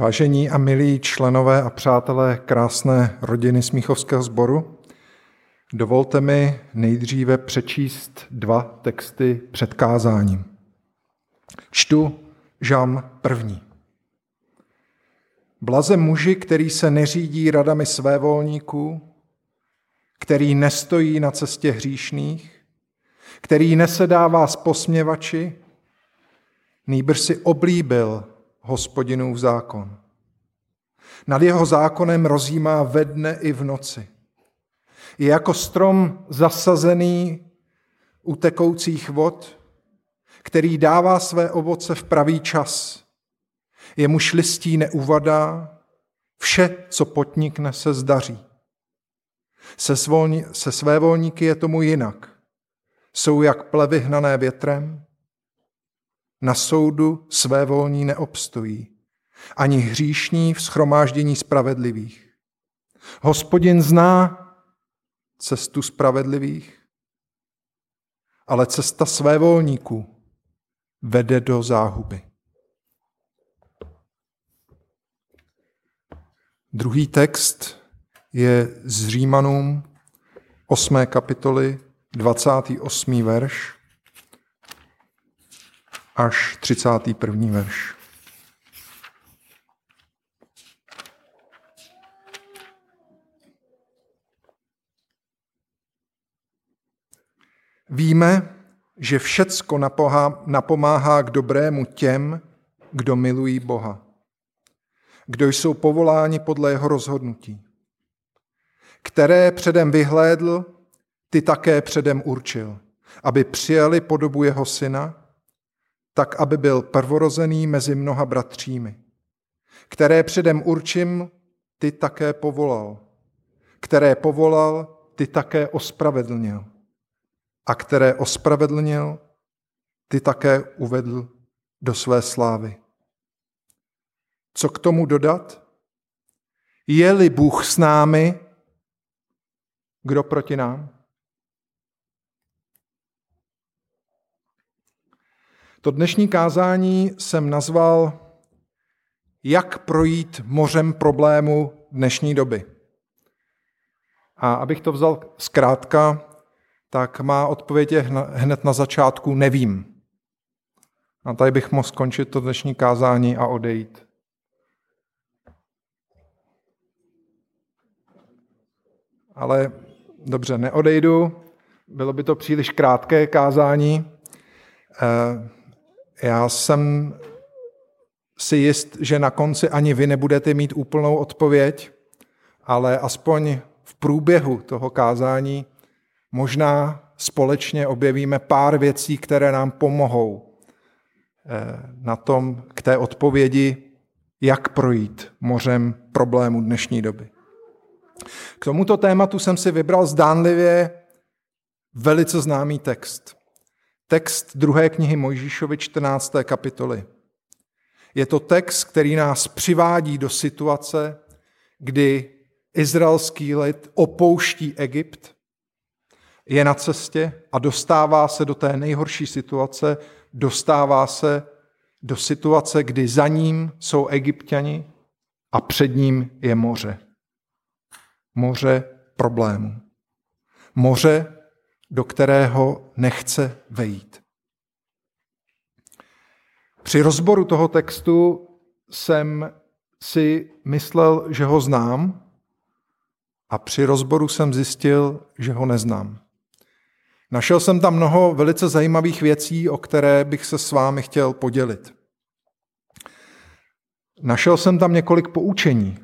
Vážení a milí členové a přátelé krásné rodiny Smíchovského sboru, dovolte mi nejdříve přečíst dva texty před kázáním. Čtu Žám první. Blaze muži, který se neřídí radami svévolníků, který nestojí na cestě hříšných, který nesedává s posměvači, nýbrž si oblíbil hospodinův zákon. Nad jeho zákonem rozjímá ve dne i v noci. Je jako strom zasazený u tekoucích vod, který dává své ovoce v pravý čas. Jemuž listí neuvadá, vše, co potnikne, se zdaří. Se, svolni, se své volníky je tomu jinak. Jsou jak plevy hnané větrem, na soudu své volní neobstojí, ani hříšní v schromáždění spravedlivých. Hospodin zná cestu spravedlivých, ale cesta své volníků vede do záhuby. Druhý text je z Římanům 8. kapitoly 28. verš až 31. verš. Víme, že všecko napomáhá k dobrému těm, kdo milují Boha, kdo jsou povoláni podle jeho rozhodnutí, které předem vyhlédl, ty také předem určil, aby přijali podobu jeho syna, tak aby byl prvorozený mezi mnoha bratřími, které předem určím, ty také povolal, které povolal, ty také ospravedlnil a které ospravedlnil, ty také uvedl do své slávy. Co k tomu dodat? Je-li Bůh s námi, kdo proti nám? To dnešní kázání jsem nazval Jak projít mořem problému dnešní doby. A abych to vzal zkrátka, tak má odpověď je hned na začátku nevím. A tady bych mohl skončit to dnešní kázání a odejít. Ale dobře, neodejdu, bylo by to příliš krátké kázání. Já jsem si jist, že na konci ani vy nebudete mít úplnou odpověď, ale aspoň v průběhu toho kázání možná společně objevíme pár věcí, které nám pomohou eh, na tom, k té odpovědi, jak projít mořem problému dnešní doby. K tomuto tématu jsem si vybral zdánlivě velice známý text. Text druhé knihy Mojžíšovi 14. kapitoly. Je to text, který nás přivádí do situace, kdy izraelský lid opouští Egypt, je na cestě a dostává se do té nejhorší situace, dostává se do situace, kdy za ním jsou egyptiani a před ním je moře. Moře problémů. Moře, do kterého nechce vejít. Při rozboru toho textu jsem si myslel, že ho znám, a při rozboru jsem zjistil, že ho neznám. Našel jsem tam mnoho velice zajímavých věcí, o které bych se s vámi chtěl podělit. Našel jsem tam několik poučení,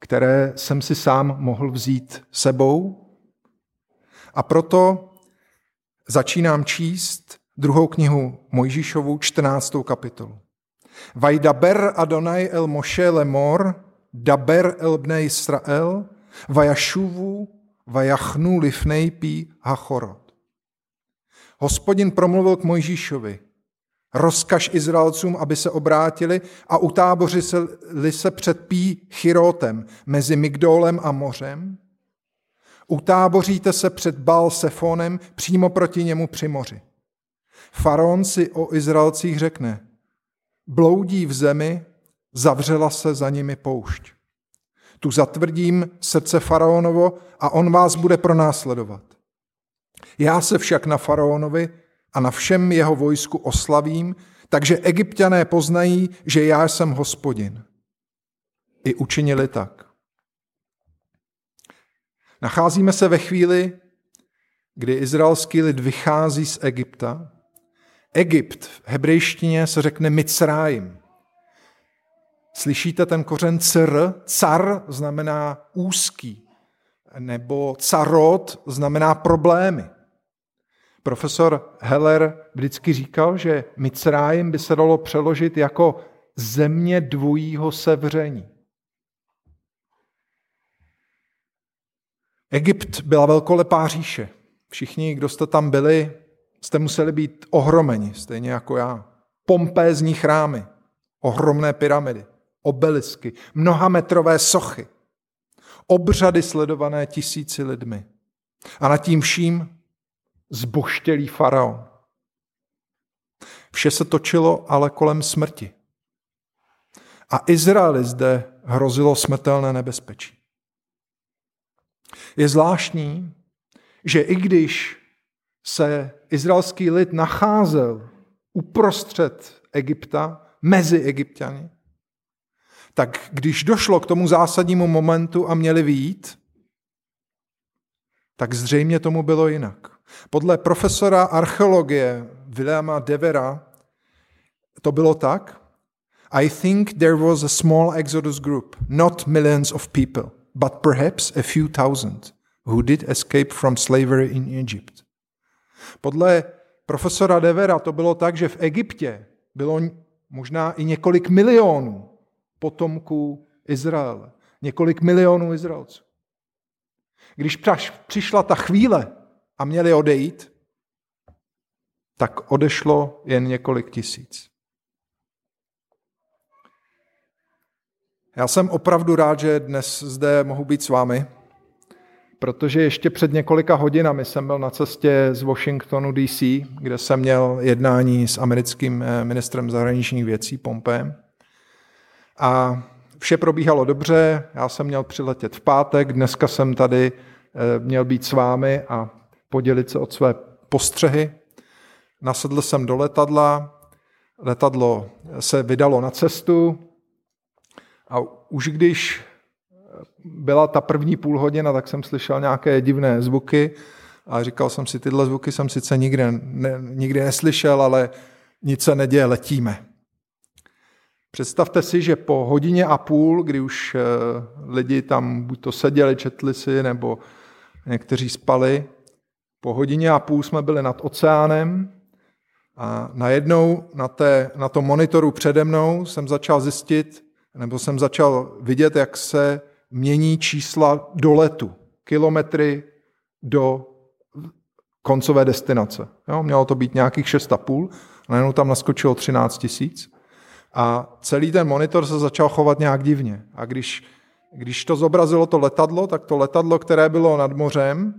které jsem si sám mohl vzít sebou a proto začínám číst druhou knihu Mojžíšovu, 14. kapitolu. Vajdaber Adonai el Moshe lemor, daber el bne Israel, vajashuvu, vajachnu lifnej pi hachorot. Hospodin promluvil k Mojžíšovi, rozkaž Izraelcům, aby se obrátili a utábořili se před Pí Chirotem mezi Migdolem a mořem Utáboříte se před Baal Sefonem přímo proti němu při moři. Faraon si o Izraelcích řekne, bloudí v zemi, zavřela se za nimi poušť. Tu zatvrdím srdce faraonovo a on vás bude pronásledovat. Já se však na faraonovi a na všem jeho vojsku oslavím, takže egyptiané poznají, že já jsem hospodin. I učinili tak. Nacházíme se ve chvíli, kdy izraelský lid vychází z Egypta. Egypt v hebrejštině se řekne Mitzrayim. Slyšíte ten kořen cr? Car znamená úzký, nebo carot znamená problémy. Profesor Heller vždycky říkal, že Mitzrayim by se dalo přeložit jako země dvojího sevření. Egypt byla velkolepá říše. Všichni, kdo jste tam byli, jste museli být ohromeni, stejně jako já. Pompézní chrámy, ohromné pyramidy, obelisky, mnohametrové sochy, obřady sledované tisíci lidmi. A nad tím vším zboštělý faraon. Vše se točilo ale kolem smrti. A Izraeli zde hrozilo smrtelné nebezpečí. Je zvláštní, že i když se izraelský lid nacházel uprostřed Egypta, mezi Egyptiany, tak když došlo k tomu zásadnímu momentu a měli výjít, tak zřejmě tomu bylo jinak. Podle profesora archeologie Williama Devera to bylo tak. I think there was a small exodus group, not millions of people, but perhaps a few thousand, who did escape from slavery in Egypt. Podle profesora Devera to bylo tak, že v Egyptě bylo možná i několik milionů potomků Izraele. Několik milionů Izraelců. Když přišla ta chvíle a měli odejít, tak odešlo jen několik tisíc. Já jsem opravdu rád, že dnes zde mohu být s vámi, protože ještě před několika hodinami jsem byl na cestě z Washingtonu DC, kde jsem měl jednání s americkým eh, ministrem zahraničních věcí Pompem. A vše probíhalo dobře, já jsem měl přiletět v pátek, dneska jsem tady eh, měl být s vámi a podělit se o své postřehy. Nasedl jsem do letadla, letadlo se vydalo na cestu a už když byla ta první půl hodina, tak jsem slyšel nějaké divné zvuky a říkal jsem si, tyhle zvuky jsem sice nikdy, ne, nikdy neslyšel, ale nic se neděje, letíme. Představte si, že po hodině a půl, kdy už eh, lidi tam buď to seděli, četli si, nebo někteří spali, po hodině a půl jsme byli nad oceánem a najednou na, té, na tom monitoru přede mnou jsem začal zjistit, nebo jsem začal vidět, jak se mění čísla do letu, kilometry do koncové destinace. Jo, mělo to být nějakých 6,5, najednou tam naskočilo 13 tisíc a celý ten monitor se začal chovat nějak divně. A když, když to zobrazilo to letadlo, tak to letadlo, které bylo nad mořem,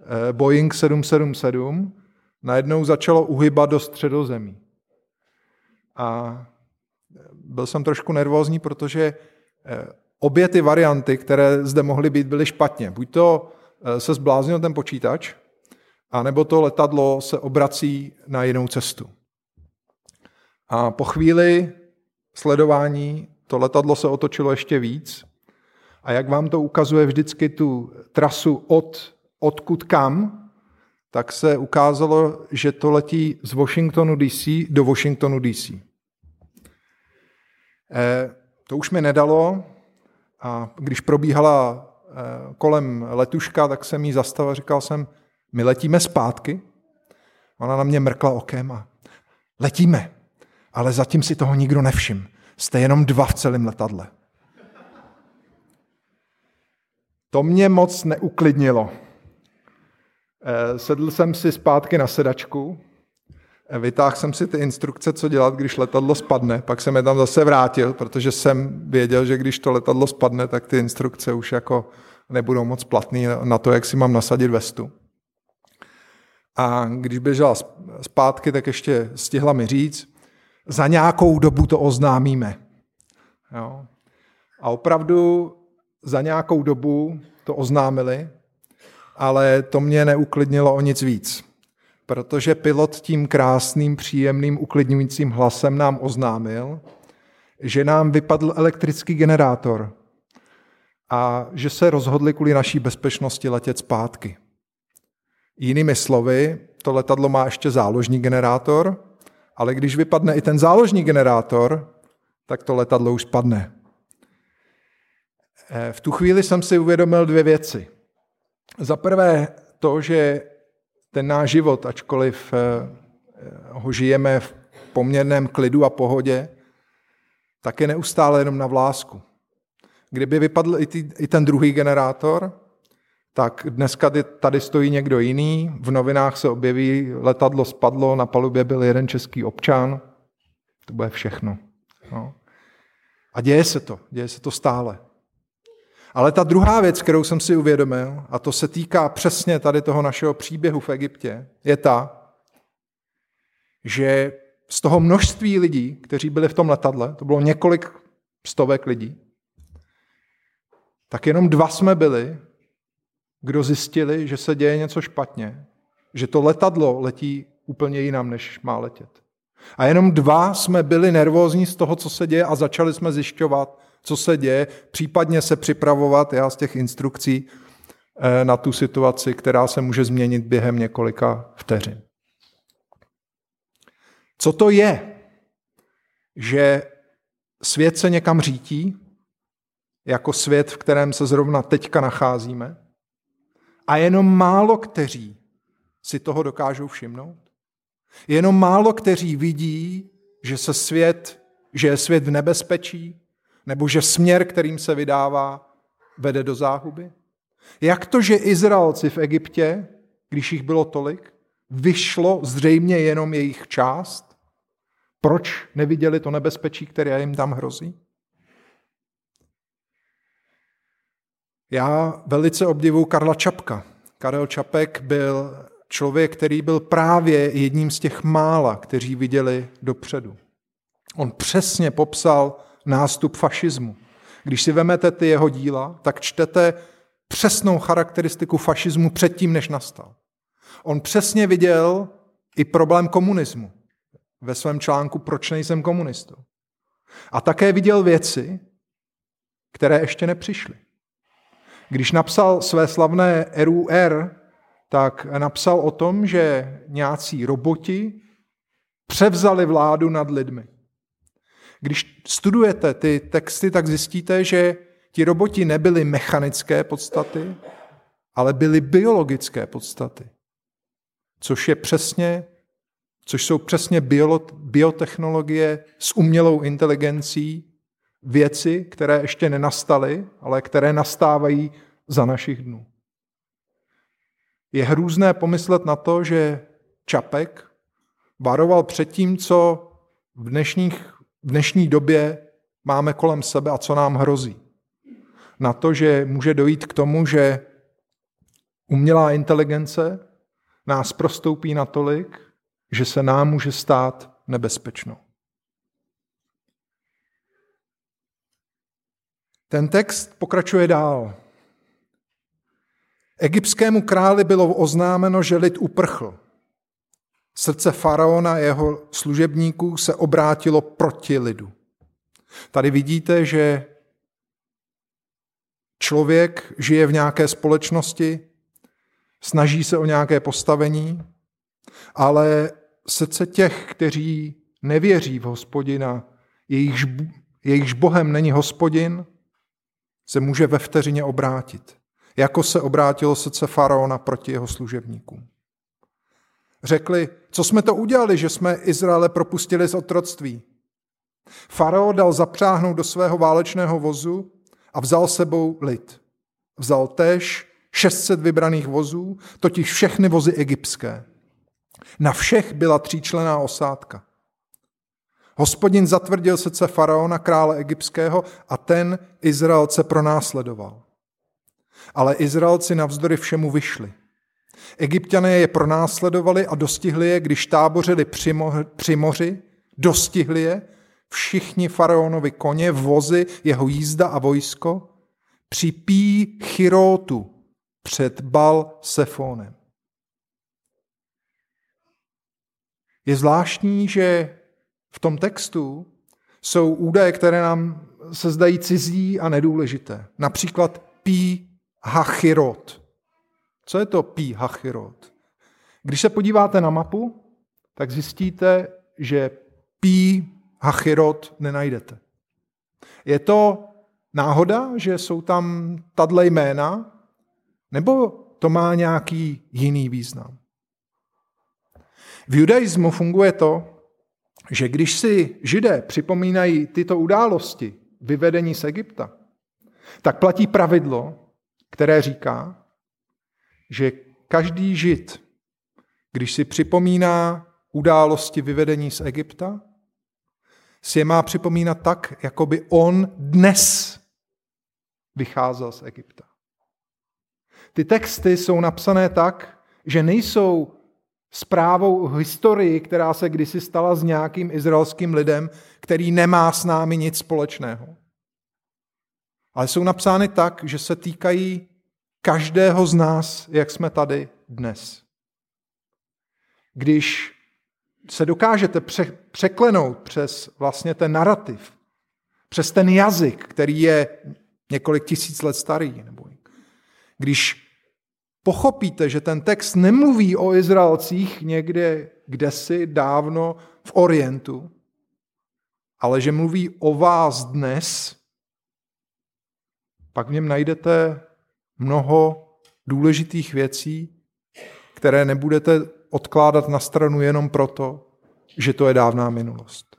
eh, Boeing 777, najednou začalo uhybat do středozemí. A byl jsem trošku nervózní, protože eh, obě ty varianty, které zde mohly být, byly špatně. Buď to eh, se zbláznil ten počítač, anebo to letadlo se obrací na jinou cestu. A po chvíli sledování to letadlo se otočilo ještě víc. A jak vám to ukazuje vždycky tu trasu od odkud kam, tak se ukázalo, že to letí z Washingtonu DC do Washingtonu DC. Eh, to už mi nedalo a když probíhala eh, kolem letuška, tak jsem jí zastavil a říkal jsem, my letíme zpátky. Ona na mě mrkla okem a letíme, ale zatím si toho nikdo nevšim. Jste jenom dva v celém letadle. To mě moc neuklidnilo. Eh, sedl jsem si zpátky na sedačku, vytáhl jsem si ty instrukce, co dělat, když letadlo spadne, pak jsem je tam zase vrátil, protože jsem věděl, že když to letadlo spadne, tak ty instrukce už jako nebudou moc platné na to, jak si mám nasadit vestu. A když běžela zpátky, tak ještě stihla mi říct, za nějakou dobu to oznámíme. Jo. A opravdu za nějakou dobu to oznámili, ale to mě neuklidnilo o nic víc. Protože pilot tím krásným, příjemným, uklidňujícím hlasem nám oznámil, že nám vypadl elektrický generátor a že se rozhodli kvůli naší bezpečnosti letět zpátky. Jinými slovy, to letadlo má ještě záložní generátor, ale když vypadne i ten záložní generátor, tak to letadlo už spadne. Eh, v tu chvíli jsem si uvědomil dvě věci. Za prvé to, že ten náš život, ačkoliv eh, ho žijeme v poměrném klidu a pohodě, tak je neustále jenom na vlásku. Kdyby vypadl i, ty, i ten druhý generátor, tak dneska tady stojí někdo jiný, v novinách se objeví, letadlo spadlo, na palubě byl jeden český občan, to bude všechno. No. A děje se to, děje se to stále. Ale ta druhá věc, kterou jsem si uvědomil, a to se týká přesně tady toho našeho příběhu v Egyptě, je ta, že z toho množství lidí, kteří byli v tom letadle, to bylo několik stovek lidí, tak jenom dva jsme byli, kdo zjistili, že se děje něco špatně, že to letadlo letí úplně jinam, než má letět. A jenom dva jsme byli nervózní z toho, co se děje a začali jsme zjišťovat, co se děje, případně se připravovat, já z těch instrukcí, eh, na tu situaci, která se může změnit během několika vteřin. Co to je, že svět se někam řítí, jako svět, v kterém se zrovna teďka nacházíme, a jenom málo kteří si toho dokážou všimnout? Jenom málo kteří vidí, že se svět, že je svět v nebezpečí, nebo že směr, kterým se vydává, vede do záhuby? Jak to, že Izraelci v Egyptě, když jich bylo tolik, vyšlo zřejmě jenom jejich část? Proč neviděli to nebezpečí, které jim tam hrozí? Já velice obdivuji Karla Čapka. Karel Čapek byl člověk, který byl právě jedním z těch mála, kteří viděli dopředu. On přesně popsal nástup fašismu. Když si vemete ty jeho díla, tak čtete přesnou charakteristiku fašismu předtím, než nastal. On přesně viděl i problém komunismu ve svém článku Proč nejsem komunistou. A také viděl věci, které ještě nepřišly. Když napsal své slavné RUR, tak napsal o tom, že nějací roboti převzali vládu nad lidmi. Když studujete ty texty, tak zjistíte, že ti roboti nebyli mechanické podstaty, ale byly biologické podstaty. Což je přesně, což jsou přesně bio, biotechnologie s umělou inteligencí, věci, které ještě nenastaly, ale které nastávají za našich dnů. Je hrůzné pomyslet na to, že Čapek varoval před tím, co v, dnešních, v dnešní době máme kolem sebe a co nám hrozí. Na to, že může dojít k tomu, že umělá inteligence nás prostoupí natolik, že se nám může stát nebezpečnou. Ten text pokračuje dál. Egyptskému králi bylo oznámeno, že lid uprchl. Srdce faraona a jeho služebníků se obrátilo proti lidu. Tady vidíte, že člověk žije v nějaké společnosti, snaží se o nějaké postavení, ale srdce těch, kteří nevěří v hospodina, jejichž, jejichž Bohem není hospodin, se může ve vteřině obrátit, jako se obrátilo srdce faraona proti jeho služebníkům. Řekli, co jsme to udělali, že jsme Izraele propustili z otroctví. Farao dal zapřáhnout do svého válečného vozu a vzal sebou lid. Vzal též 600 vybraných vozů, totiž všechny vozy egyptské. Na všech byla tříčlená osádka. Hospodin zatvrdil srdce faraona, krále egyptského, a ten Izraelce pronásledoval. Ale Izraelci navzdory všemu vyšli. Egyptiané je pronásledovali a dostihli je, když tábořili při, moři, dostihli je, všichni faraonovi koně, vozy, jeho jízda a vojsko, připí chirótu před Bal Sefonem. Je zvláštní, že v tom textu jsou údaje, které nám se zdají cizí a nedůležité. Například pí hachirot. Co je to pí hachirot? Když se podíváte na mapu, tak zjistíte, že pí hachirot nenajdete. Je to náhoda, že jsou tam tadle jména, nebo to má nějaký jiný význam? V judaismu funguje to, že když si židé připomínají tyto události, vyvedení z Egypta, tak platí pravidlo, které říká, že každý žid, když si připomíná události vyvedení z Egypta, si je má připomínat tak, jako by on dnes vycházel z Egypta. Ty texty jsou napsané tak, že nejsou zprávou o historii, která se kdysi stala s nějakým izraelským lidem, který nemá s námi nic společného. Ale jsou napsány tak, že se týkají každého z nás, jak jsme tady dnes. Když se dokážete překlenout přes vlastně ten narrativ, přes ten jazyk, který je několik tisíc let starý, nebo když pochopíte, že ten text nemluví o Izraelcích někde kdesi dávno v Orientu, ale že mluví o vás dnes, pak v něm najdete mnoho důležitých věcí, které nebudete odkládat na stranu jenom proto, že to je dávná minulost.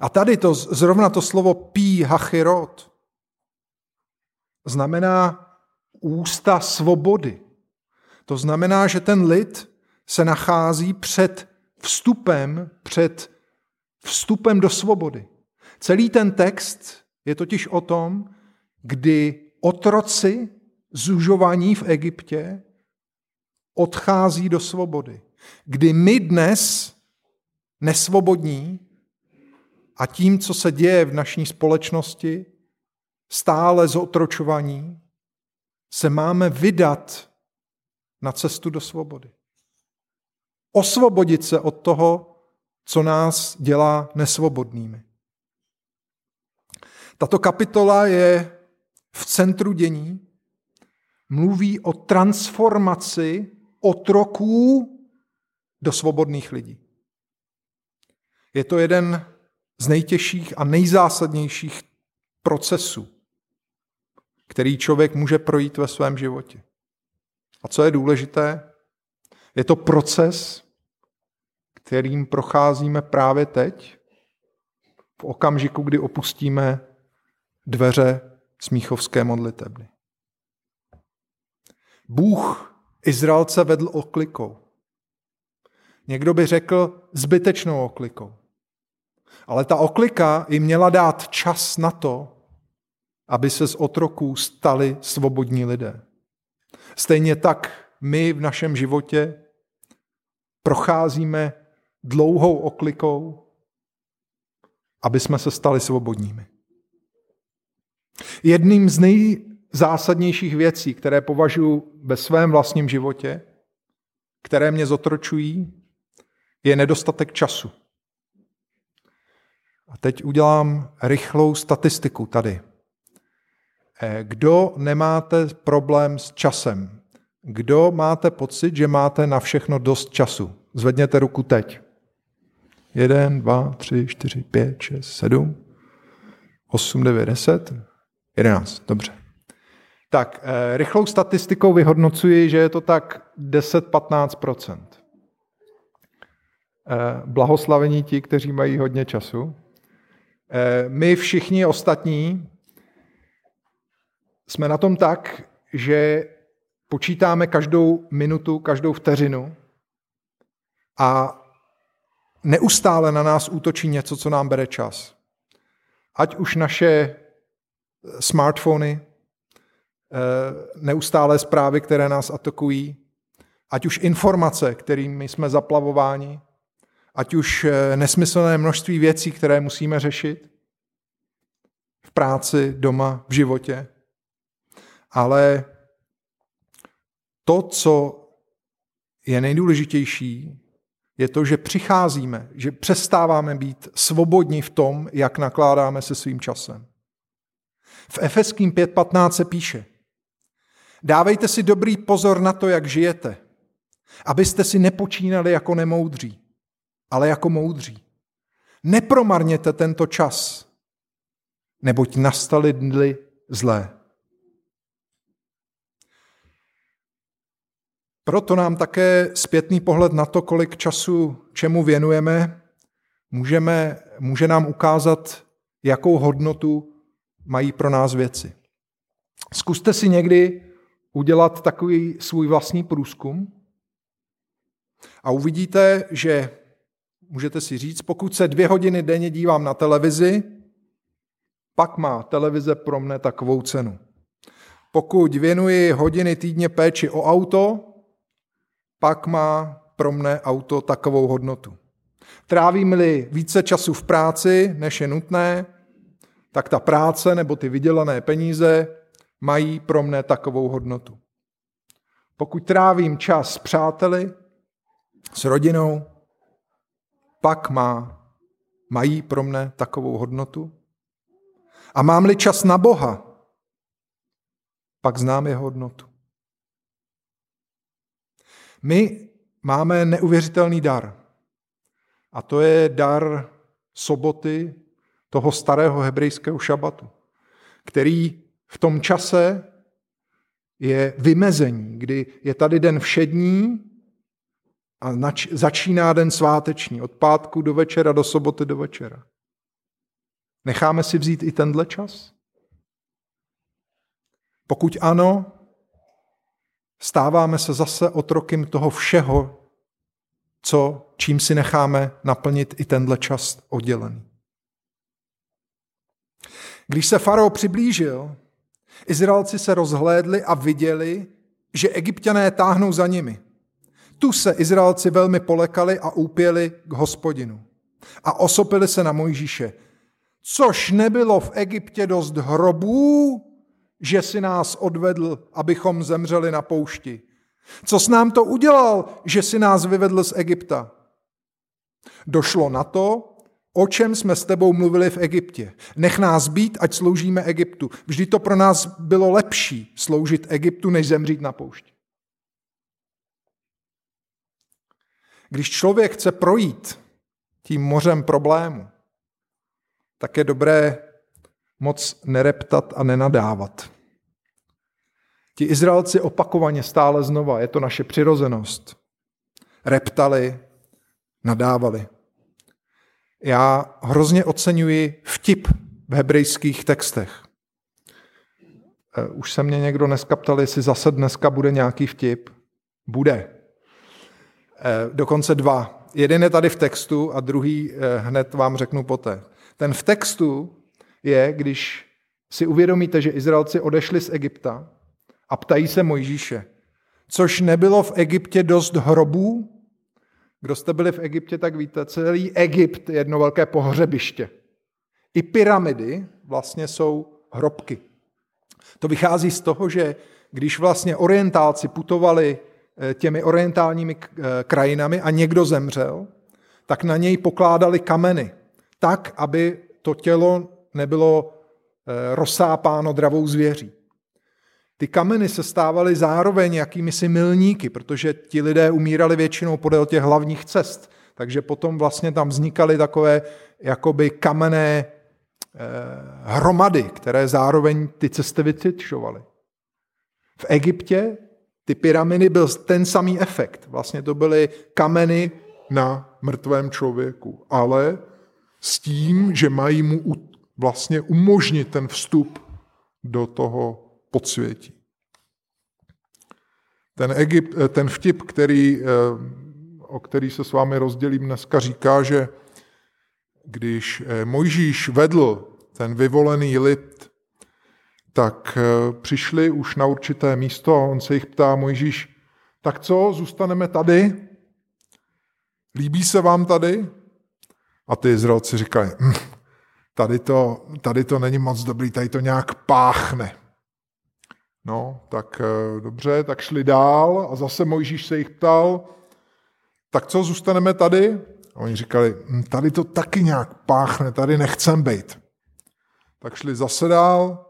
A tady to, zrovna to slovo pí hachirot znamená ústa svobody. To znamená, že ten lid se nachází před vstupem, před vstupem do svobody. Celý ten text je totiž o tom, kdy otroci zužovaní v Egyptě odchází do svobody. Kdy my dnes, nesvobodní, a tím, co se děje v naší společnosti, stále zotročovaní, se máme vydat na cestu do svobody. Osvobodit se od toho, co nás dělá nesvobodnými. Tato kapitola je v centru dění, mluví o transformaci otroků do svobodných lidí. Je to jeden z nejtěžších a nejzásadnějších procesů který člověk může projít ve svém životě. A co je důležité? Je to proces, kterým procházíme právě teď, v okamžiku, kdy opustíme dveře smíchovské modlitebny. Bůh Izraelce vedl oklikou. Někdo by řekl zbytečnou oklikou. Ale ta oklika jim měla dát čas na to, aby se z otroků stali svobodní lidé. Stejně tak my v našem životě procházíme dlouhou oklikou, aby jsme se stali svobodními. Jedním z nejzásadnějších věcí, které považuji ve svém vlastním životě, které mě zotročují, je nedostatek času. A teď udělám rychlou statistiku tady. Eh, kdo nemáte problém s časem? Kdo máte pocit, že máte na všechno dost času? Zvedněte ruku teď. Jeden, dva, tři, čtyři, pět, šest, sedm, osm, devět, deset, jedenáct. Dobře. Tak, eh, rychlou statistikou vyhodnocuji, že je to tak 10-15 eh, Blahoslavení ti, kteří mají hodně času. My všichni ostatní jsme na tom tak, že počítáme každou minutu, každou vteřinu a neustále na nás útočí něco, co nám bere čas. Ať už naše smartfony, eh, neustálé zprávy, které nás atakují, ať už informace, kterými jsme zaplavováni, ať už eh, nesmyslné množství věcí, které musíme řešit v práci, doma, v životě, ale to, co je nejdůležitější, je to, že přicházíme, že přestáváme být svobodní v tom, jak nakládáme se svým časem. V Efeským 5.15 se píše, dávejte si dobrý pozor na to, jak žijete, abyste si nepočínali jako nemoudří, ale jako moudří. Nepromarněte tento čas, neboť nastaly dny zlé. Proto nám také zpětný pohled na to, kolik času čemu věnujeme, můžeme, může nám ukázat, jakou hodnotu mají pro nás věci. Zkuste si někdy udělat takový svůj vlastní průzkum a uvidíte, že můžete si říct, pokud se dvě hodiny denně dívám na televizi, pak má televize pro mne takovou cenu. Pokud věnuji hodiny týdně péči o auto, pak má pro mne auto takovou hodnotu. Trávím-li více času v práci, než je nutné, tak ta práce nebo ty vydělané peníze mají pro mne takovou hodnotu. Pokud trávím čas s přáteli, s rodinou, pak má, mají pro mne takovou hodnotu. A mám-li čas na Boha, pak znám jeho hodnotu. My máme neuvěřitelný dar. A to je dar soboty, toho starého hebrejského šabatu, který v tom čase je vymezení, kdy je tady den všední a začíná den sváteční, od pátku do večera, do soboty do večera. Necháme si vzít i tenhle čas? Pokud ano, stáváme se zase otrokem toho všeho, co, čím si necháme naplnit i tenhle čas oddělený. Když se farao přiblížil, Izraelci se rozhlédli a viděli, že egyptiané táhnou za nimi. Tu se Izraelci velmi polekali a úpěli k hospodinu. A osopili se na Mojžíše. Což nebylo v Egyptě dost hrobů, že si nás odvedl, abychom zemřeli na poušti. Co s nám to udělal, že si nás vyvedl z Egypta? Došlo na to, o čem jsme s tebou mluvili v Egyptě. Nech nás být, ať sloužíme Egyptu. Vždy to pro nás bylo lepší sloužit Egyptu, než zemřít na poušti. Když člověk chce projít tím mořem problému, tak je dobré moc nereptat a nenadávat. Ti Izraelci opakovaně stále znova, je to naše přirozenost, reptali, nadávali. Já hrozně oceňuji vtip v hebrejských textech. Eh, už se mě někdo dneska ptal, jestli zase dneska bude nějaký vtip. Bude. Eh, dokonce dva. Jeden je tady v textu a druhý eh, hned vám řeknu poté. Ten v textu je, když si uvědomíte, že Izraelci odešli z Egypta a ptají se Mojžíše, což nebylo v Egyptě dost hrobů? Kdo jste byli v Egyptě, tak víte, celý Egypt je jedno velké pohřebiště. I pyramidy vlastně jsou hrobky. To vychází z toho, že když vlastně orientálci putovali eh, těmi orientálními eh, krajinami a někdo zemřel, tak na něj pokládali kameny, tak, aby to tělo nebylo eh, rozsápáno dravou zvěří. Ty kameny se stávaly zároveň jakými si milníky, protože ti lidé umírali většinou podél těch hlavních cest. Takže potom vlastně tam vznikaly takové jakoby kamenné eh, hromady, které zároveň ty cesty vycvičovaly. V Egyptě ty pyramidy byl ten samý efekt. Vlastně to byly kameny na mrtvém člověku, ale s tím, že mají mu vlastně umožnit ten vstup do toho podsvětí. Ten, Egypt, eh, ten vtip, který, eh, o který se s vámi rozdělím dneska, říká, že když eh, Mojžíš vedl ten vyvolený lid, tak přišli už na určité místo a on se jich ptá, Mojžíš, tak co, zůstaneme tady? líbí se vám tady? A ty Izraelci říkají, hm, tady, to, tady to není moc dobrý, tady to nějak páchne. No, tak eh, dobře, tak šli dál a zase Mojžíš se jich ptal, tak co, zůstaneme tady? A oni říkali, hm, tady to taky nějak páchne, tady nechcem být. Tak šli zase dál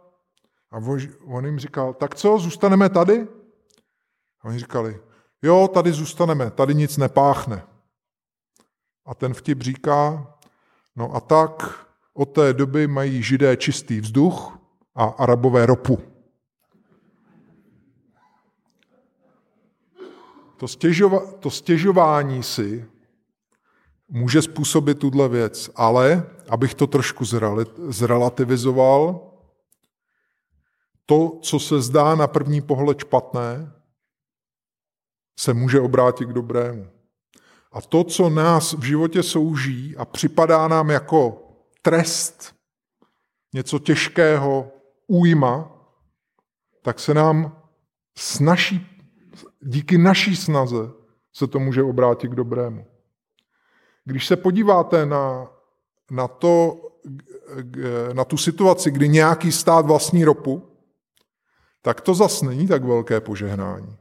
a on jim říkal, tak co, zůstaneme tady? A oni říkali, jo, tady zůstaneme, tady nic nepáchne. A ten vtip říká, no a tak od té doby mají židé čistý vzduch a arabové ropu. To, stěžova, to stěžování si může způsobit tuhle věc, ale, abych to trošku zrelativizoval, to, co se zdá na první pohled špatné, se může obrátit k dobrému. A to, co nás v životě souží a připadá nám jako trest, něco těžkého, újma, tak se nám s naší, díky naší snaze se to může obrátit k dobrému. Když se podíváte na, na, to, na tu situaci, kdy nějaký stát vlastní ropu, tak to zas není tak velké požehnání.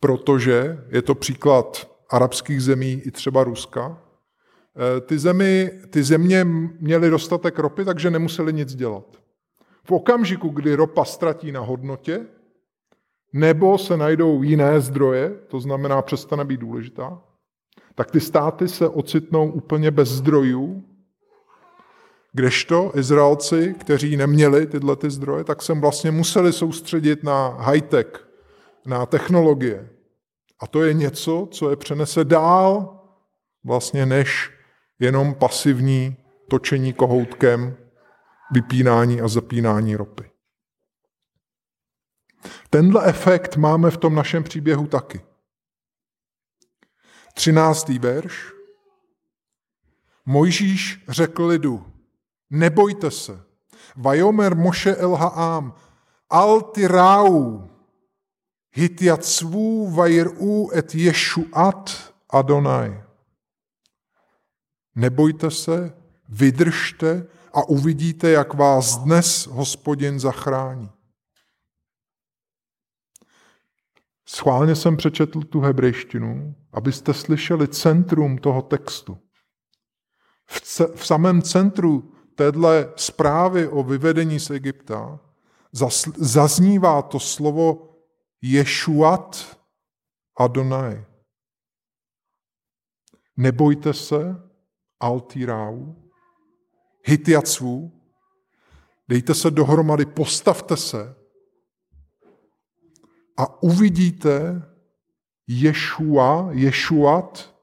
Protože je to příklad arabských zemí i třeba Ruska. Eh, ty, zemi, ty země měly dostatek ropy, takže nemuseli nic dělat. V okamžiku, kdy ropa ztratí na hodnotě, nebo se najdou jiné zdroje, to znamená přestane být důležitá, tak ty státy se ocitnou úplně bez zdrojů, kdežto Izraelci, kteří neměli tyhle ty zdroje, tak se vlastně museli soustředit na high-tech, na technologie. A to je něco, co je přenese dál vlastně než jenom pasivní točení kohoutkem, vypínání a zapínání ropy. Tenhle efekt máme v tom našem příběhu taky. Třináctý verš. Mojžíš řekl lidu, nebojte se. Vajomer Moše Elhaám, altirau, hitjacvu vajr'u et Ješuat Adonai. Nebojte se, vydržte a uvidíte, jak vás dnes hospodin zachrání. Schválně jsem přečetl tu hebrejštinu, abyste slyšeli centrum toho textu. V, ce, v samém centru téhle zprávy o vyvedení z Egypta zaznívá to slovo Ješuat Adonai. Nebojte se, Altirau, Hitiacvu, dejte se dohromady, postavte se a uvidíte Ješua, Ješuat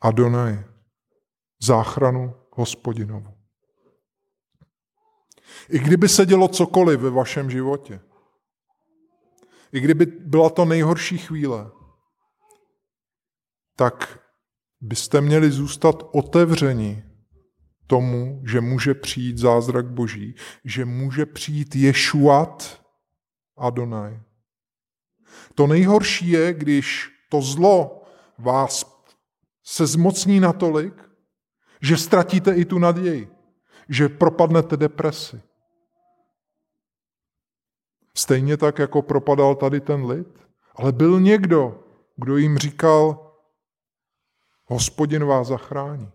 Adonai, záchranu hospodinovu. I kdyby se dělo cokoliv ve vašem životě, i kdyby byla to nejhorší chvíle, tak byste měli zůstat otevřeni tomu, že může přijít zázrak Boží, že může přijít Ješuat Adonai. To nejhorší je, když to zlo vás se zmocní natolik, že ztratíte i tu naději, že propadnete depresi. Stejně tak, jako propadal tady ten lid. Ale byl někdo, kdo jim říkal, hospodin vás zachrání.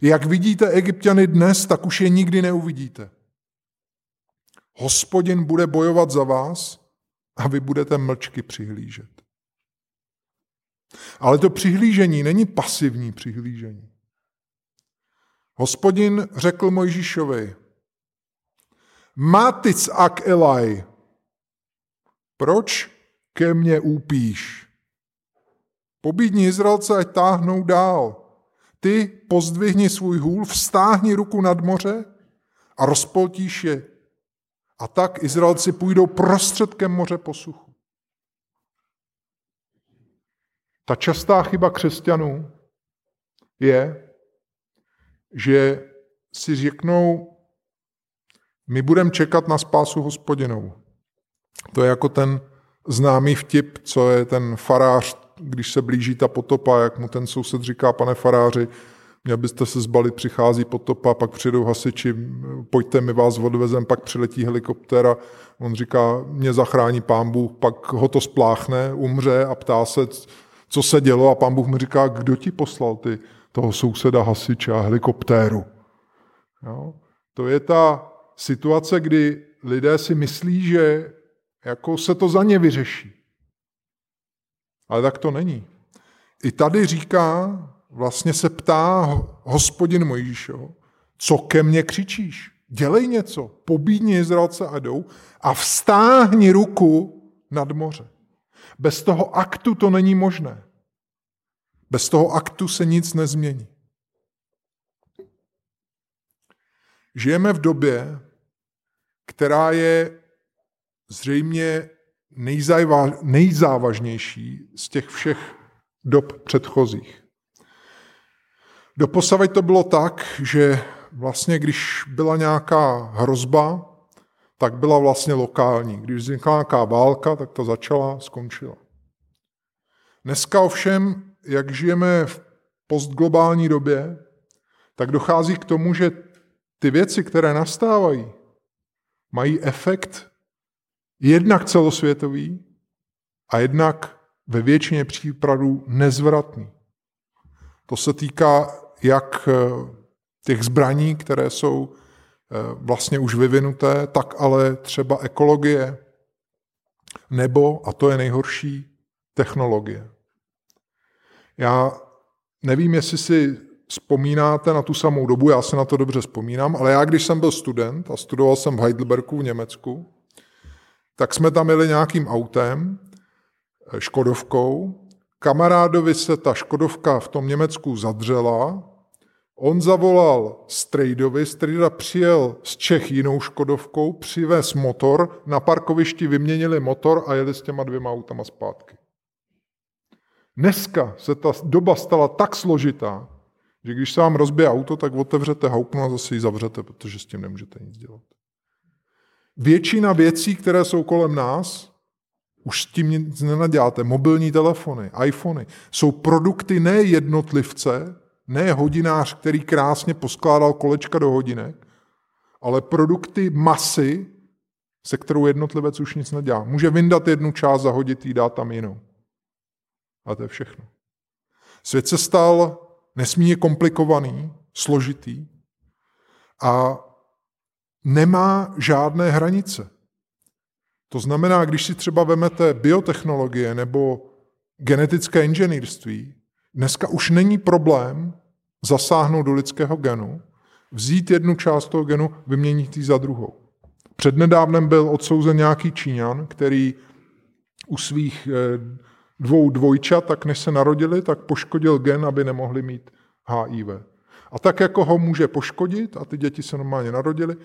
Jak vidíte egyptiany dnes, tak už je nikdy neuvidíte. Hospodin bude bojovat za vás a vy budete mlčky přihlížet. Ale to přihlížení není pasivní přihlížení. Hospodin řekl Mojžíšovi, Matic ak Elaj, proč ke mně úpíš? Pobídni Izraelce, ať táhnou dál. Ty pozdvihni svůj hůl, vstáhni ruku nad moře a rozpoltíš je. A tak Izraelci půjdou prostředkem moře po suchu. Ta častá chyba křesťanů je, že si řeknou, my budeme čekat na spásu hospodinou. To je jako ten známý vtip, co je ten farář když se blíží ta potopa, jak mu ten soused říká, pane faráři, měl byste se zbalit, přichází potopa, pak přijdou hasiči, pojďte, mi vás odvezem, pak přiletí helikopter a on říká, mě zachrání pán Bůh, pak ho to spláchne, umře a ptá se, co se dělo a pán Bůh mi říká, kdo ti poslal ty, toho souseda hasiče a helikoptéru. Jo? To je ta situace, kdy lidé si myslí, že jako se to za ně vyřeší. Ale tak to není. I tady říká, vlastně se ptá hospodin Mojžíšo, co ke mně křičíš? Dělej něco, pobídni Izraelce a jdou a vstáhni ruku nad moře. Bez toho aktu to není možné. Bez toho aktu se nic nezmění. Žijeme v době, která je zřejmě nejzávažnější z těch všech dob předchozích. Doposavať to bylo tak, že vlastně když byla nějaká hrozba, tak byla vlastně lokální. Když vznikla nějaká válka, tak to začala, skončila. Dneska ovšem, jak žijeme v postglobální době, tak dochází k tomu, že ty věci, které nastávají, mají efekt jednak celosvětový a jednak ve většině případů nezvratný. To se týká jak eh, těch zbraní, které jsou eh, vlastně už vyvinuté, tak ale třeba ekologie, nebo, a to je nejhorší, technologie. Já nevím, jestli si vzpomínáte na tu samou dobu, já se na to dobře vzpomínám, ale já, když jsem byl student a studoval jsem v Heidelbergu v Německu, tak jsme tam jeli nějakým autem, eh, Škodovkou. Kamarádovi se ta Škodovka v tom Německu zadřela, on zavolal Strejdovi, Strejda přijel z Čech jinou Škodovkou, přivez motor, na parkovišti vyměnili motor a jeli s těma dvěma autama zpátky. Dneska se ta doba stala tak složitá, že když se vám rozbije auto, tak otevřete haupnu a zase ji zavřete, protože s tím nemůžete nic dělat. Většina věcí, které jsou kolem nás, už s tím nic nenaděláte. Mobilní telefony, iPhony, jsou produkty ne jednotlivce, ne hodinář, který krásně poskládal kolečka do hodinek, ale produkty masy, se kterou jednotlivec už nic nedělá. Může vyndat jednu část, zahodit jí, dát tam jinou. A to je všechno. Svět se stal nesmírně komplikovaný, složitý a nemá žádné hranice. To znamená, když si třeba vemete biotechnologie nebo genetické inženýrství, dneska už není problém zasáhnout do lidského genu, vzít jednu část toho genu, vyměnit ji za druhou. Přednedávnem byl odsouzen nějaký Číňan, který u svých eh, dvou dvojčat, tak než se narodili, tak poškodil gen, aby nemohli mít HIV. A tak jako ho může poškodit, a ty děti se normálně narodily,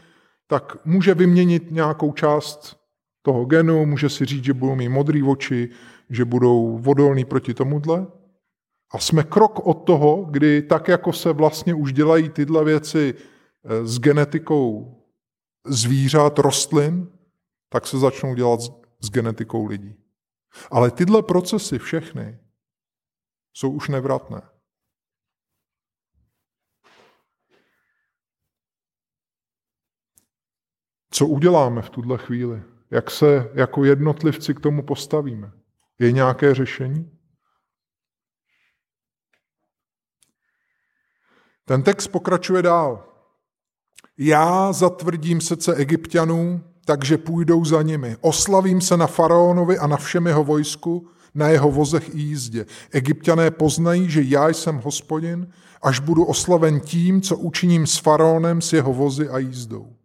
tak může vyměnit nějakou část toho genu, může si říct, že budou mít modrý oči, že budou vodolní proti tomuhle. A jsme krok od toho, kdy tak, jako se vlastně už dělají tyhle věci eh, s genetikou zvířat, rostlin, tak se začnou dělat s genetikou lidí. Ale tyhle procesy všechny jsou už nevratné. Co uděláme v tuhle chvíli? Jak se jako jednotlivci k tomu postavíme? Je nějaké řešení? Ten text pokračuje dál. Já zatvrdím srdce egyptianů, takže půjdou za nimi. Oslavím se na faraonovi a na všem jeho vojsku, na jeho vozech i jízdě. Egyptiané poznají, že já jsem hospodin, až budu oslaven tím, co učiním s faraonem, s jeho vozy a jízdou.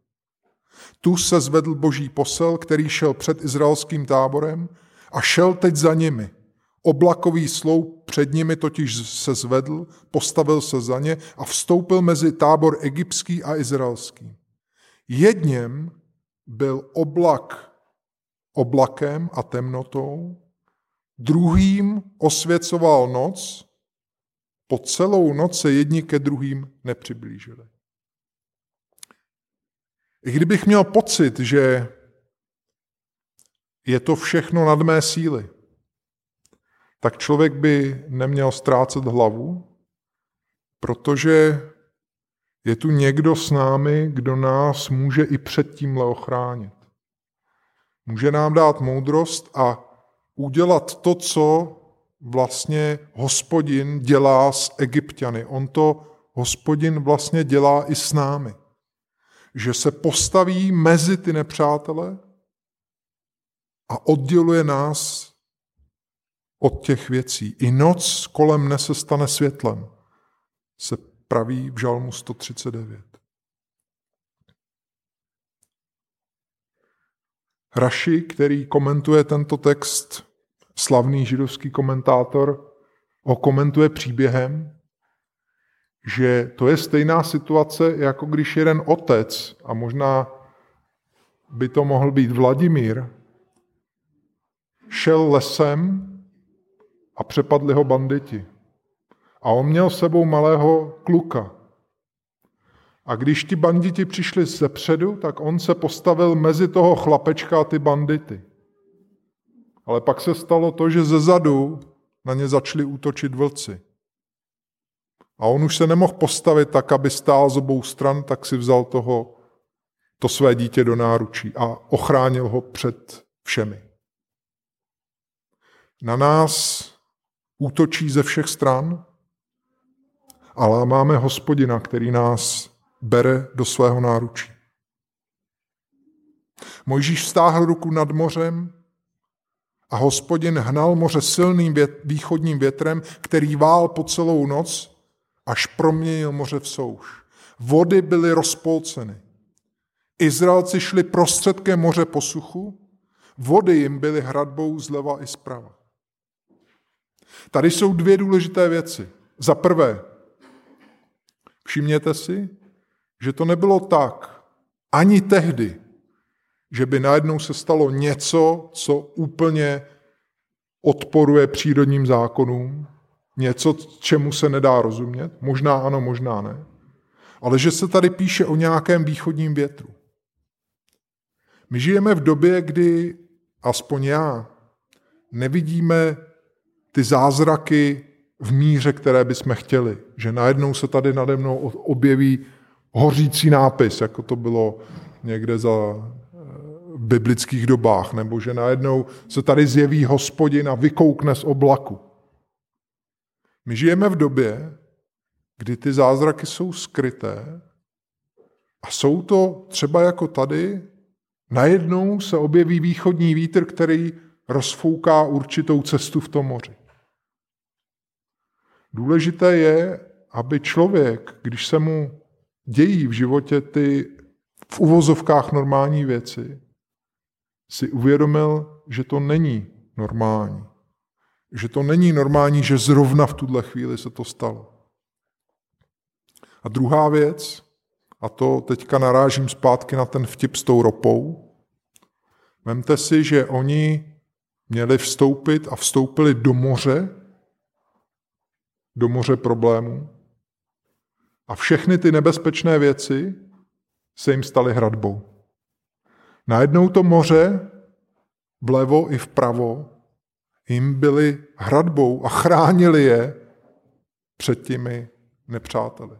Tu se zvedl boží posel, který šel před izraelským táborem a šel teď za nimi. Oblakový sloup před nimi totiž se zvedl, postavil se za ně a vstoupil mezi tábor egyptský a izraelský. Jedněm byl oblak oblakem a temnotou, druhým osvěcoval noc, po celou noc se jedni ke druhým nepřiblížili. I kdybych měl pocit, že je to všechno nad mé síly, tak člověk by neměl ztrácet hlavu, protože je tu někdo s námi, kdo nás může i před tímhle ochránit. Může nám dát moudrost a udělat to, co vlastně hospodin dělá s egyptiany. On to hospodin vlastně dělá i s námi. Že se postaví mezi ty nepřátele a odděluje nás od těch věcí. I noc kolem mne se stane světlem, se praví v žalmu 139. Raši, který komentuje tento text, slavný židovský komentátor, ho komentuje příběhem, že to je stejná situace, jako když jeden otec, a možná by to mohl být Vladimír, šel lesem a přepadli ho banditi. A on měl sebou malého kluka. A když ti banditi přišli ze předu, tak on se postavil mezi toho chlapečka a ty bandity. Ale pak se stalo to, že ze zadu na ně začali útočit vlci. A on už se nemohl postavit tak, aby stál z obou stran, tak si vzal toho, to své dítě do náručí a ochránil ho před všemi. Na nás útočí ze všech stran, ale máme hospodina, který nás bere do svého náručí. Mojžíš stáhl ruku nad mořem a hospodin hnal moře silným vět, východním větrem, který vál po celou noc, až proměnil moře v souš. Vody byly rozpolceny. Izraelci šli prostředkem moře po suchu, vody jim byly hradbou zleva i zprava. Tady jsou dvě důležité věci. Za prvé, všimněte si, že to nebylo tak ani tehdy, že by najednou se stalo něco, co úplně odporuje přírodním zákonům, něco, čemu se nedá rozumět, možná ano, možná ne, ale že se tady píše o nějakém východním větru. My žijeme v době, kdy, aspoň já, nevidíme ty zázraky v míře, které bychom chtěli. Že najednou se tady nade mnou objeví hořící nápis, jako to bylo někde za eh, biblických dobách, nebo že najednou se tady zjeví hospodin a vykoukne z oblaku. My žijeme v době, kdy ty zázraky jsou skryté a jsou to třeba jako tady, najednou se objeví východní vítr, který rozfouká určitou cestu v tom moři. Důležité je, aby člověk, když se mu dějí v životě ty v uvozovkách normální věci, si uvědomil, že to není normální. Že to není normální, že zrovna v tuhle chvíli se to stalo. A druhá věc, a to teďka narážím zpátky na ten vtip s tou ropou, vemte si, že oni měli vstoupit a vstoupili do moře, do moře problémů. A všechny ty nebezpečné věci se jim staly hradbou. Najednou to moře, vlevo i vpravo, jim byly hradbou a chránili je před těmi nepřáteli.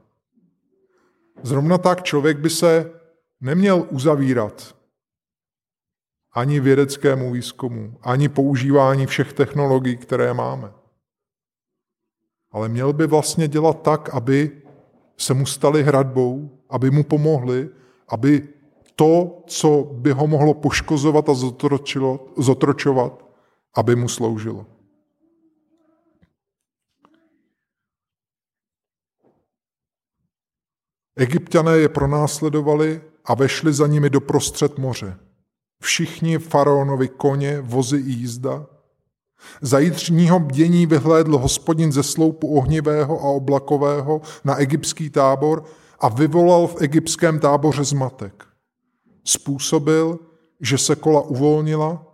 Zrovna tak člověk by se neměl uzavírat ani vědeckému výzkumu, ani používání všech technologií, které máme ale měl by vlastně dělat tak, aby se mu stali hradbou, aby mu pomohli, aby to, co by ho mohlo poškozovat a zotročovat, aby mu sloužilo. Egyptiané je pronásledovali a vešli za nimi do prostřed moře. Všichni faraonovi koně, vozy i jízda, za jitřního bdění vyhlédl hospodin ze sloupu ohnivého a oblakového na egyptský tábor a vyvolal v egyptském táboře zmatek. Způsobil, že se kola uvolnila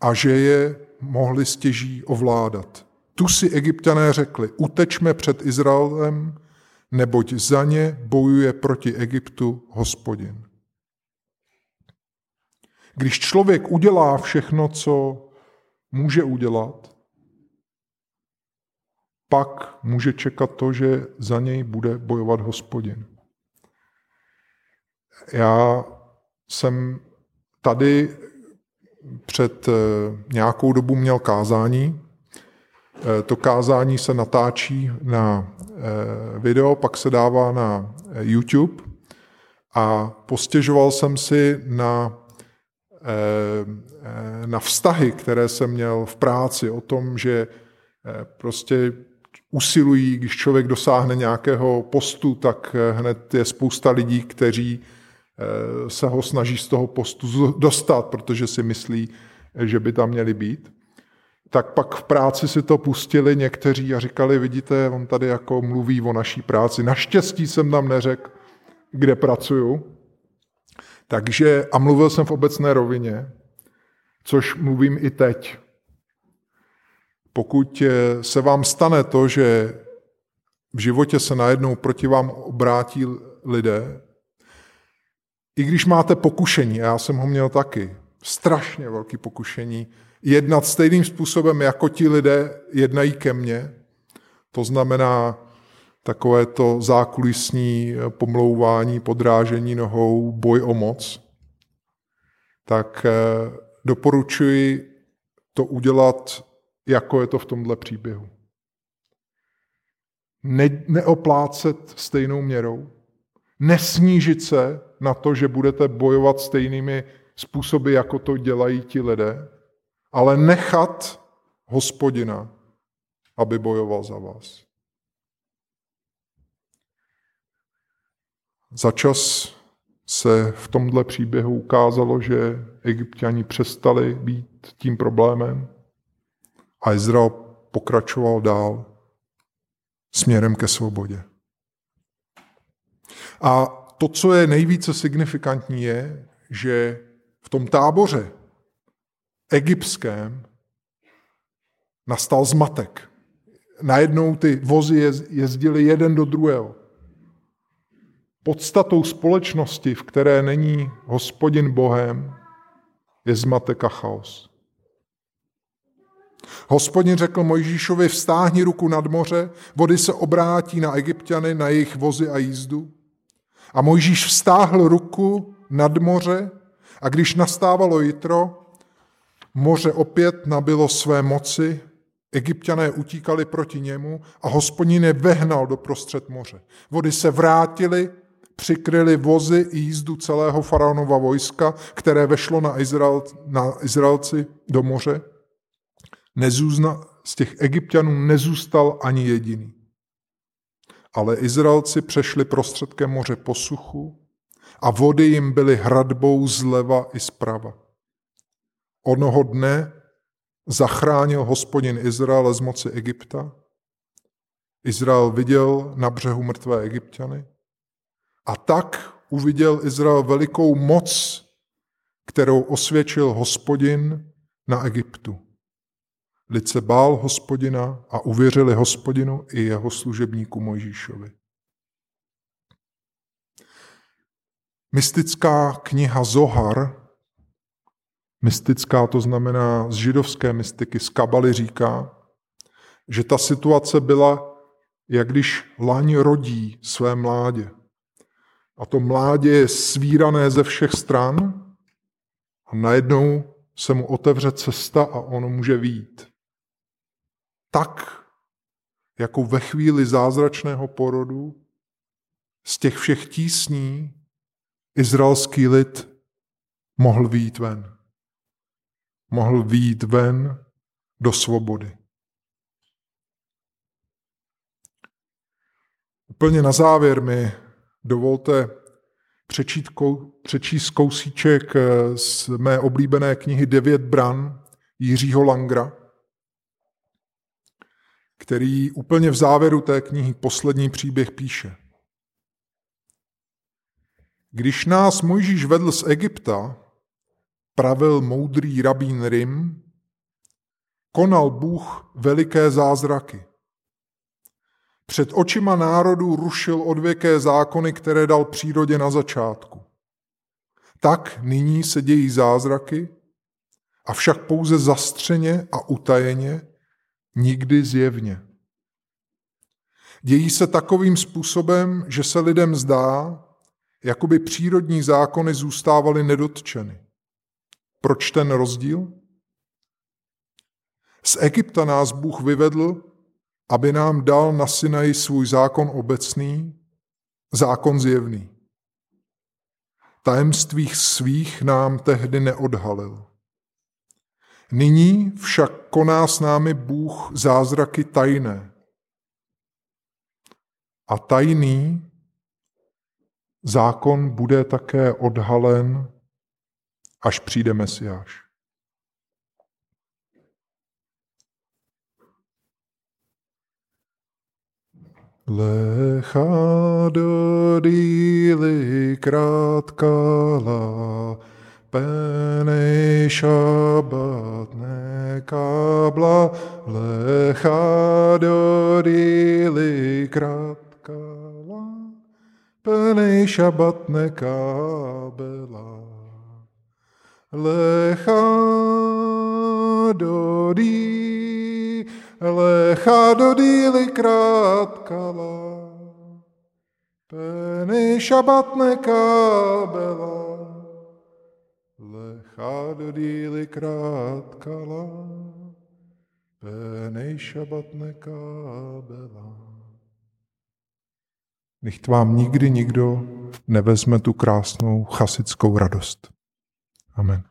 a že je mohli stěží ovládat. Tu si egyptiané řekli, utečme před Izraelem, neboť za ně bojuje proti Egyptu hospodin. Když člověk udělá všechno, co může udělat, pak může čekat to, že za něj bude bojovat hospodin. Já jsem tady před eh, nějakou dobu měl kázání. Eh, to kázání se natáčí na eh, video, pak se dává na YouTube a postěžoval jsem si na, na vztahy, které jsem měl v práci, o tom, že prostě usilují, když člověk dosáhne nějakého postu, tak hned je spousta lidí, kteří Eh, se ho snaží z toho postu dostat, protože si myslí, že by tam měli být. Tak pak v práci si to pustili někteří a říkali, vidíte, on tady jako mluví o naší práci. Naštěstí jsem tam neřekl, kde pracuju. Takže, a mluvil jsem v obecné rovině, což mluvím i teď. Pokud eh, se vám stane to, že v životě se najednou proti vám obrátí lidé, i když máte pokušení, a já jsem ho měl taky, strašně velký pokušení, jednat stejným způsobem, jako ti lidé jednají ke mně, to znamená takové to zákulisní pomlouvání, podrážení nohou, boj o moc, tak eh, doporučuji to udělat, jako je to v tomhle příběhu. Ne, neoplácet stejnou měrou, nesnížit se na to, že budete bojovat stejnými způsoby, jako to dělají ti lidé, ale nechat hospodina, aby bojoval za vás. Za čas se v tomhle příběhu ukázalo, že egyptiani přestali být tím problémem a Izrael pokračoval dál směrem ke svobodě. A to, co je nejvíce signifikantní, je, že v tom táboře egyptském nastal zmatek. Najednou ty vozy jezdily jeden do druhého. Podstatou společnosti, v které není hospodin Bohem, je zmatek a chaos. Hospodin řekl Mojžíšovi, vstáhni ruku nad moře, vody se obrátí na egyptiany, na jejich vozy a jízdu. A Mojžíš vstáhl ruku nad moře a když nastávalo jitro, moře opět nabilo své moci, egyptiané utíkali proti němu a hospodin je vehnal do prostřed moře. Vody se vrátily, přikryly vozy i jízdu celého faraonova vojska, které vešlo na, Izrael, na Izraelci do moře. Nezůzna, z těch egyptianů nezůstal ani jediný. Ale Izraelci přešli prostředkem moře po suchu a vody jim byly hradbou zleva i zprava. Onoho dne zachránil hospodin Izrael z moci Egypta. Izrael viděl na břehu mrtvé egyptiany a tak uviděl Izrael velikou moc, kterou osvědčil hospodin na Egyptu. Lid se bál hospodina a uvěřili hospodinu i jeho služebníku Mojžíšovi. Mystická kniha Zohar, mystická to znamená z židovské mystiky, z kabaly říká, že ta situace byla, jak když laň rodí své mládě. A to mládě je svírané ze všech stran a najednou se mu otevře cesta a ono může výjít tak, jako ve chvíli zázračného porodu, z těch všech tísní izraelský lid mohl výjít ven. Mohl výjít ven do svobody. Úplně na závěr mi dovolte přečít, přečíst kousíček z mé oblíbené knihy Devět bran Jiřího Langra který úplně v závěru té knihy poslední příběh píše. Když nás Mojžíš vedl z Egypta, pravil moudrý rabín Rim, konal Bůh veliké zázraky. Před očima národů rušil odvěké zákony, které dal přírodě na začátku. Tak nyní se dějí zázraky, avšak pouze zastřeně a utajeně, nikdy zjevně. Dějí se takovým způsobem, že se lidem zdá, jako by přírodní zákony zůstávaly nedotčeny. Proč ten rozdíl? Z Egypta nás Bůh vyvedl, aby nám dal na Sinaji svůj zákon obecný, zákon zjevný. Tajemstvích svých nám tehdy neodhalil. Nyní však koná s námi Bůh zázraky tajné. A tajný zákon bude také odhalen, až přijde Mesiáš. Lecha do díly krátkala, Pene šabat nekabla, lecha do díly krátkala, Pene šabat nekabela. Lecha do díly, lecha do díly krátkala, Pene šabat nekabela. Lecha díly krátkala, Pénej šabatne kábela. Nech vám nikdy nikdo nevezme tu krásnou chasickou radost. Amen.